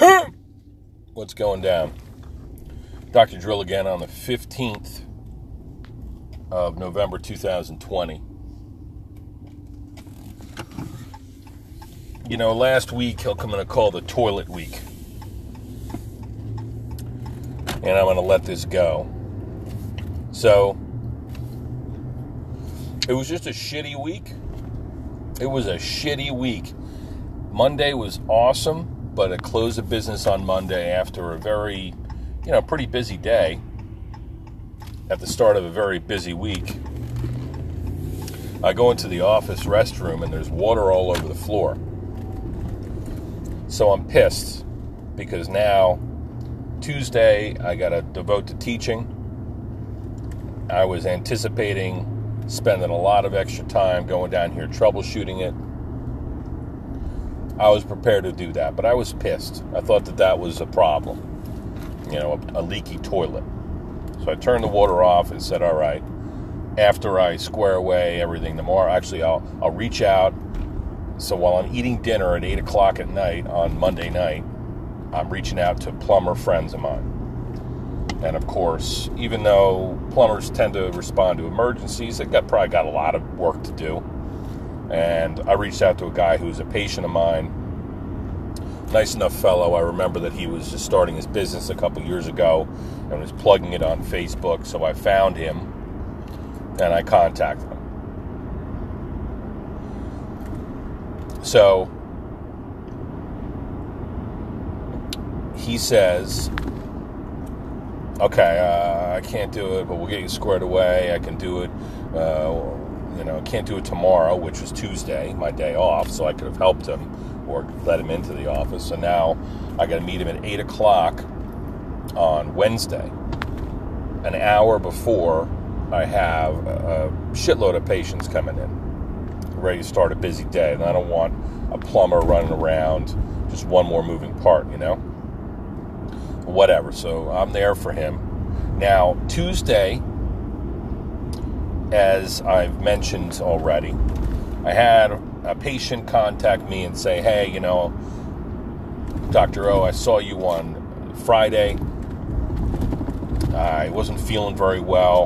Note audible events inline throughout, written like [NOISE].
[LAUGHS] What's going down? Dr. Drill again on the 15th of November 2020. You know, last week I'm going to call the toilet week. And I'm going to let this go. So, it was just a shitty week. It was a shitty week. Monday was awesome but a close of business on Monday after a very, you know, pretty busy day at the start of a very busy week. I go into the office restroom and there's water all over the floor. So I'm pissed because now Tuesday I got to devote to teaching. I was anticipating spending a lot of extra time going down here troubleshooting it I was prepared to do that, but I was pissed. I thought that that was a problem, you know, a, a leaky toilet. So I turned the water off and said, "All right." After I square away everything tomorrow, actually, I'll I'll reach out. So while I'm eating dinner at eight o'clock at night on Monday night, I'm reaching out to plumber friends of mine. And of course, even though plumbers tend to respond to emergencies, they got probably got a lot of work to do and I reached out to a guy who's a patient of mine. Nice enough fellow. I remember that he was just starting his business a couple years ago and was plugging it on Facebook. So I found him and I contacted him. So he says, okay, uh, I can't do it, but we'll get you squared away. I can do it. Uh, you know, can't do it tomorrow, which was Tuesday, my day off, so I could have helped him or let him into the office. So now I got to meet him at 8 o'clock on Wednesday, an hour before I have a shitload of patients coming in, ready to start a busy day. And I don't want a plumber running around, just one more moving part, you know? Whatever. So I'm there for him. Now, Tuesday, as I've mentioned already. I had a patient contact me and say, hey, you know, Dr. O, I saw you on Friday. I wasn't feeling very well.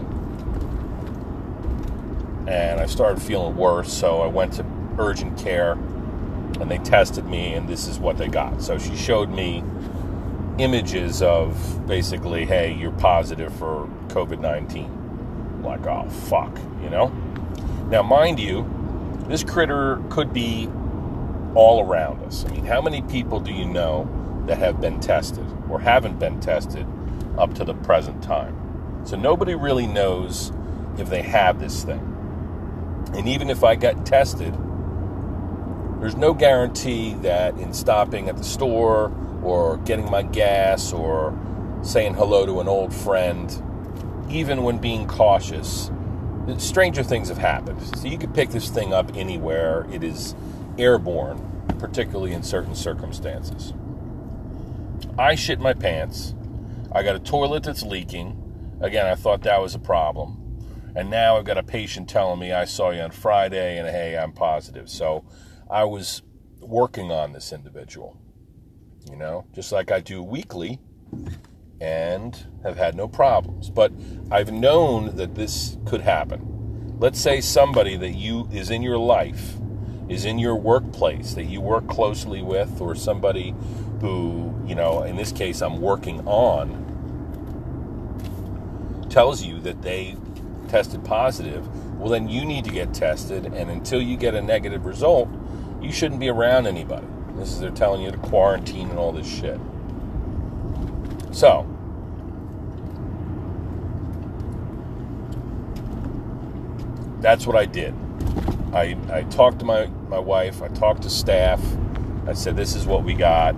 And I started feeling worse, so I went to urgent care and they tested me, and this is what they got. So she showed me images of basically, hey, you're positive for COVID 19 like, oh, fuck, you know? Now, mind you, this critter could be all around us. I mean, how many people do you know that have been tested or haven't been tested up to the present time? So nobody really knows if they have this thing. And even if I get tested, there's no guarantee that in stopping at the store or getting my gas or saying hello to an old friend even when being cautious, stranger things have happened. So you could pick this thing up anywhere. It is airborne, particularly in certain circumstances. I shit my pants. I got a toilet that's leaking. Again, I thought that was a problem. And now I've got a patient telling me I saw you on Friday and hey, I'm positive. So I was working on this individual, you know, just like I do weekly and have had no problems. But I've known that this could happen. Let's say somebody that you is in your life, is in your workplace that you work closely with, or somebody who, you know, in this case I'm working on, tells you that they tested positive, well, then you need to get tested. And until you get a negative result, you shouldn't be around anybody. This is they're telling you to quarantine and all this shit. So, that's what I did. I, I talked to my, my wife, I talked to staff. I said, This is what we got.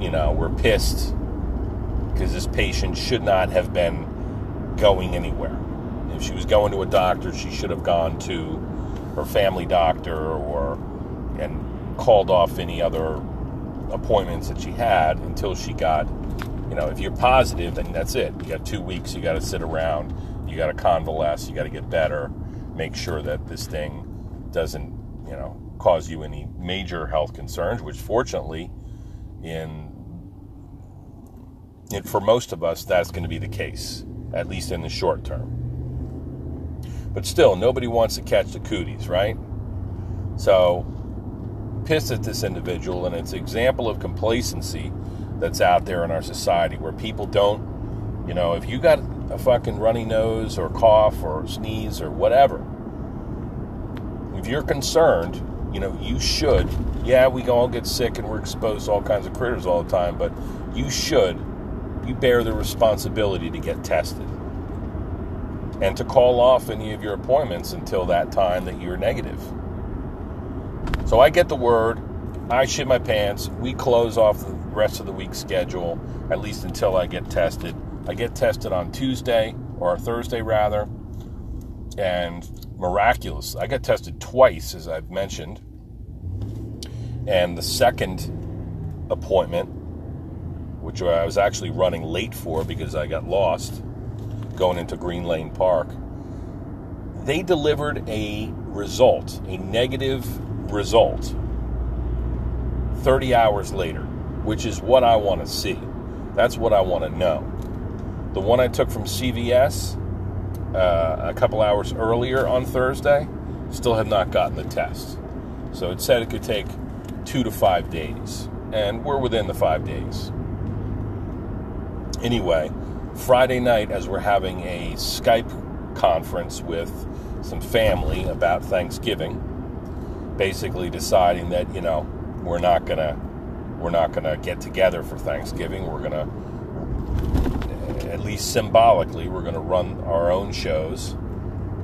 You know, we're pissed because this patient should not have been going anywhere. If she was going to a doctor, she should have gone to her family doctor or and called off any other appointments that she had until she got, you know, if you're positive, then that's it. You got two weeks, you got to sit around you got to convalesce, you got to get better, make sure that this thing doesn't, you know, cause you any major health concerns, which fortunately in, for most of us, that's going to be the case, at least in the short term. But still, nobody wants to catch the cooties, right? So, pissed at this individual, and it's an example of complacency that's out there in our society where people don't, you know, if you got a fucking runny nose or cough or sneeze or whatever, if you're concerned, you know, you should. Yeah, we all get sick and we're exposed to all kinds of critters all the time, but you should, you bear the responsibility to get tested and to call off any of your appointments until that time that you're negative. So I get the word, I shit my pants, we close off the rest of the week's schedule, at least until I get tested. I get tested on Tuesday or Thursday rather, and miraculous. I got tested twice, as I've mentioned, and the second appointment, which I was actually running late for because I got lost going into Green Lane Park, they delivered a result, a negative result, 30 hours later, which is what I want to see. That's what I want to know. The one I took from CVS uh, a couple hours earlier on Thursday still have not gotten the test. So it said it could take two to five days. And we're within the five days. Anyway, Friday night, as we're having a Skype conference with some family about Thanksgiving, basically deciding that, you know, we're not to we're not to get together for Thanksgiving. We're to, at least symbolically, we're going to run our own shows,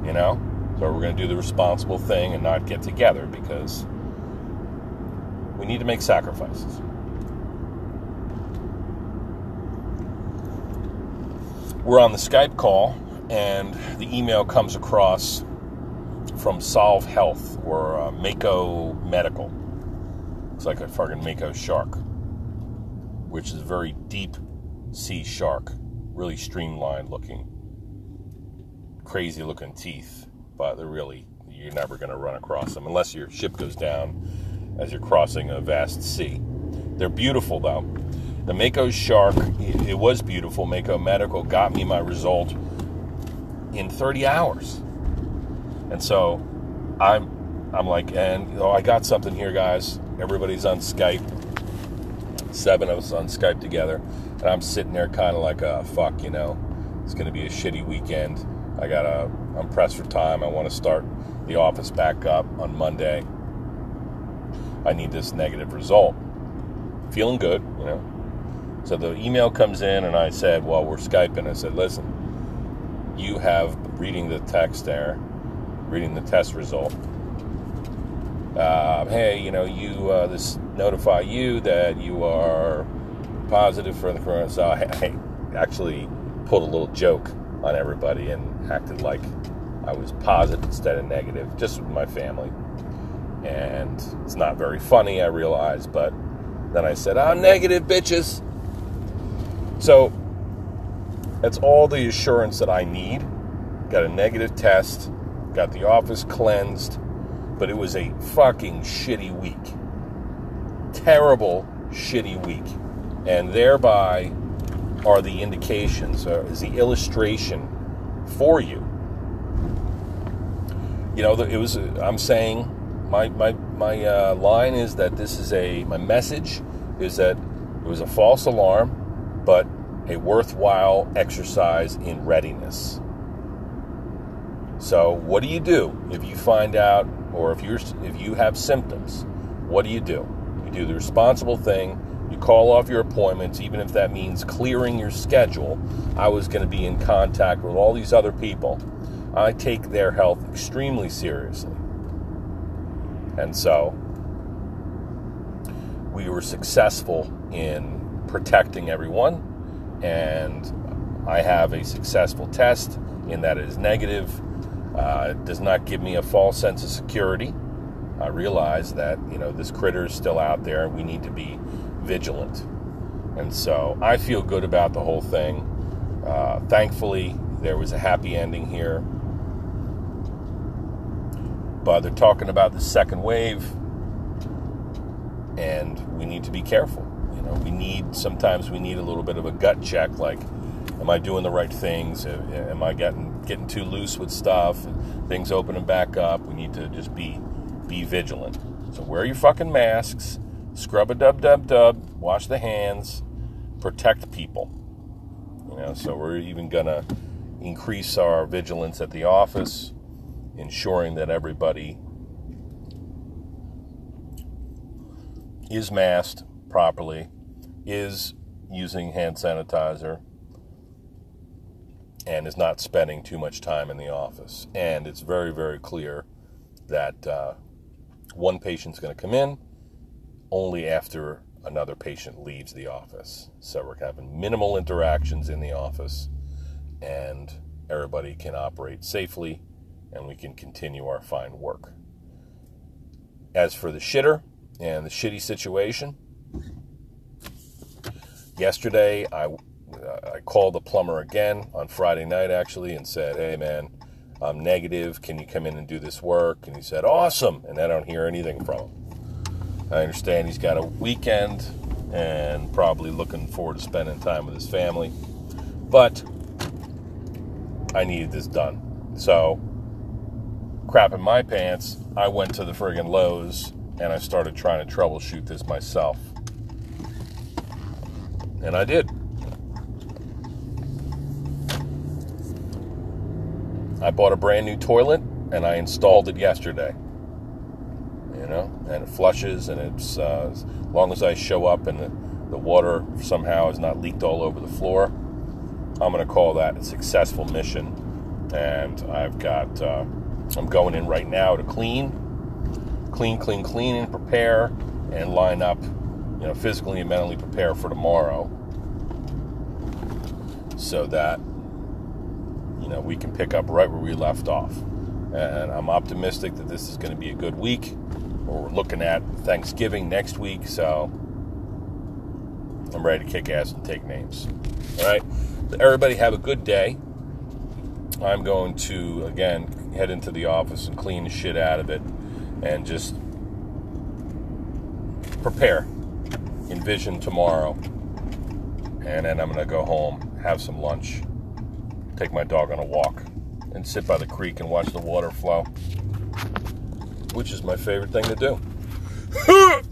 you know? So we're going to do the responsible thing and not get together because we need to make sacrifices. We're on the Skype call, and the email comes across from Solv Health or uh, Mako Medical Looks like a fucking Mako shark, which is a very deep sea shark, really streamlined looking, crazy looking teeth, but they're really, you're never going to run across them unless your ship goes down as you're crossing a vast sea. They're beautiful though. The Mako shark, it was beautiful. Mako Medical got me my result in 30 hours. And so I'm I'm like, and oh, I got something here, guys. Everybody's on Skype. Seven of us on Skype together, and I'm sitting there, kind of like, uh, fuck, you know, it's going to be a shitty weekend. I gotta, I'm pressed for time. I want to start the office back up on Monday. I need this negative result. Feeling good, you know. So the email comes in, and I said, well, we're Skyping. I said, listen, you have reading the text there, reading the test result uh, hey, you know, you uh, this notify you that you are positive for the corona. So I, I actually pulled a little joke on everybody and acted like I was positive instead of negative, just with my family. And it's not very funny, I realize, but then I said, I'm negative, bitches. So that's all the assurance that I need. Got a negative test, got the office cleansed but it was a fucking shitty week. Terrible, shitty week. And thereby are the indications, uh, is the illustration for you. You know, it was, I'm saying, my, my, my uh, line is that this is a, my message is that it was a false alarm, but a worthwhile exercise in readiness. So, what do you do if you find out or if you're if you have symptoms, what do you do? You do the responsible thing. You call off your appointments, even if that means clearing your schedule. I was going to be in contact with all these other people. I take their health extremely seriously. And so we were successful in protecting everyone. And I have a successful test in that it is negative uh, it does not give me a false sense of security. I realize that you know this critter is still out there, we need to be vigilant. And so I feel good about the whole thing. Uh, thankfully, there was a happy ending here. But they're talking about the second wave, and we need to be careful. You know, we need sometimes we need a little bit of a gut check, like, am I doing the right things? Am I getting getting too loose with stuff? And Things opening back up. We need to just be be vigilant. So wear your fucking masks, scrub a dub dub dub, wash the hands, protect people. You know, so we're even gonna increase our vigilance at the office, ensuring that everybody is masked properly, is using hand sanitizer, and is not spending too much time in the office. And it's very, very clear that uh, one patient's going to come in only after another patient leaves the office. So we're having minimal interactions in the office, and everybody can operate safely, and we can continue our fine work. As for the shitter and the shitty situation, yesterday I uh, I called the plumber again on Friday night actually and said, "Hey man, I'm negative. Can you come in and do this work?" And he said, "Awesome." And I don't hear anything from him. I understand he's got a weekend and probably looking forward to spending time with his family. But I needed this done. So, crap in my pants, I went to the friggin' Lowe's and I started trying to troubleshoot this myself. And I did. I bought a brand new toilet and I installed it yesterday. You know, and it flushes and it's uh, as long as I show up and the, the water somehow is not leaked all over the floor, I'm going to call that a successful mission. And I've got, uh, I'm going in right now to clean, clean, clean, clean, and prepare and line up, you know, physically and mentally prepare for tomorrow so that you know, we can pick up right where we left off. And I'm optimistic that this is going to be a good week. We're looking at Thanksgiving next week, so I'm ready to kick ass and take names. All right. Everybody have a good day. I'm going to, again, head into the office and clean the shit out of it and just prepare, envision tomorrow. And then I'm to go home, have some lunch, take my dog on a walk and sit by the creek and watch the water flow, which is my favorite thing to do. [LAUGHS]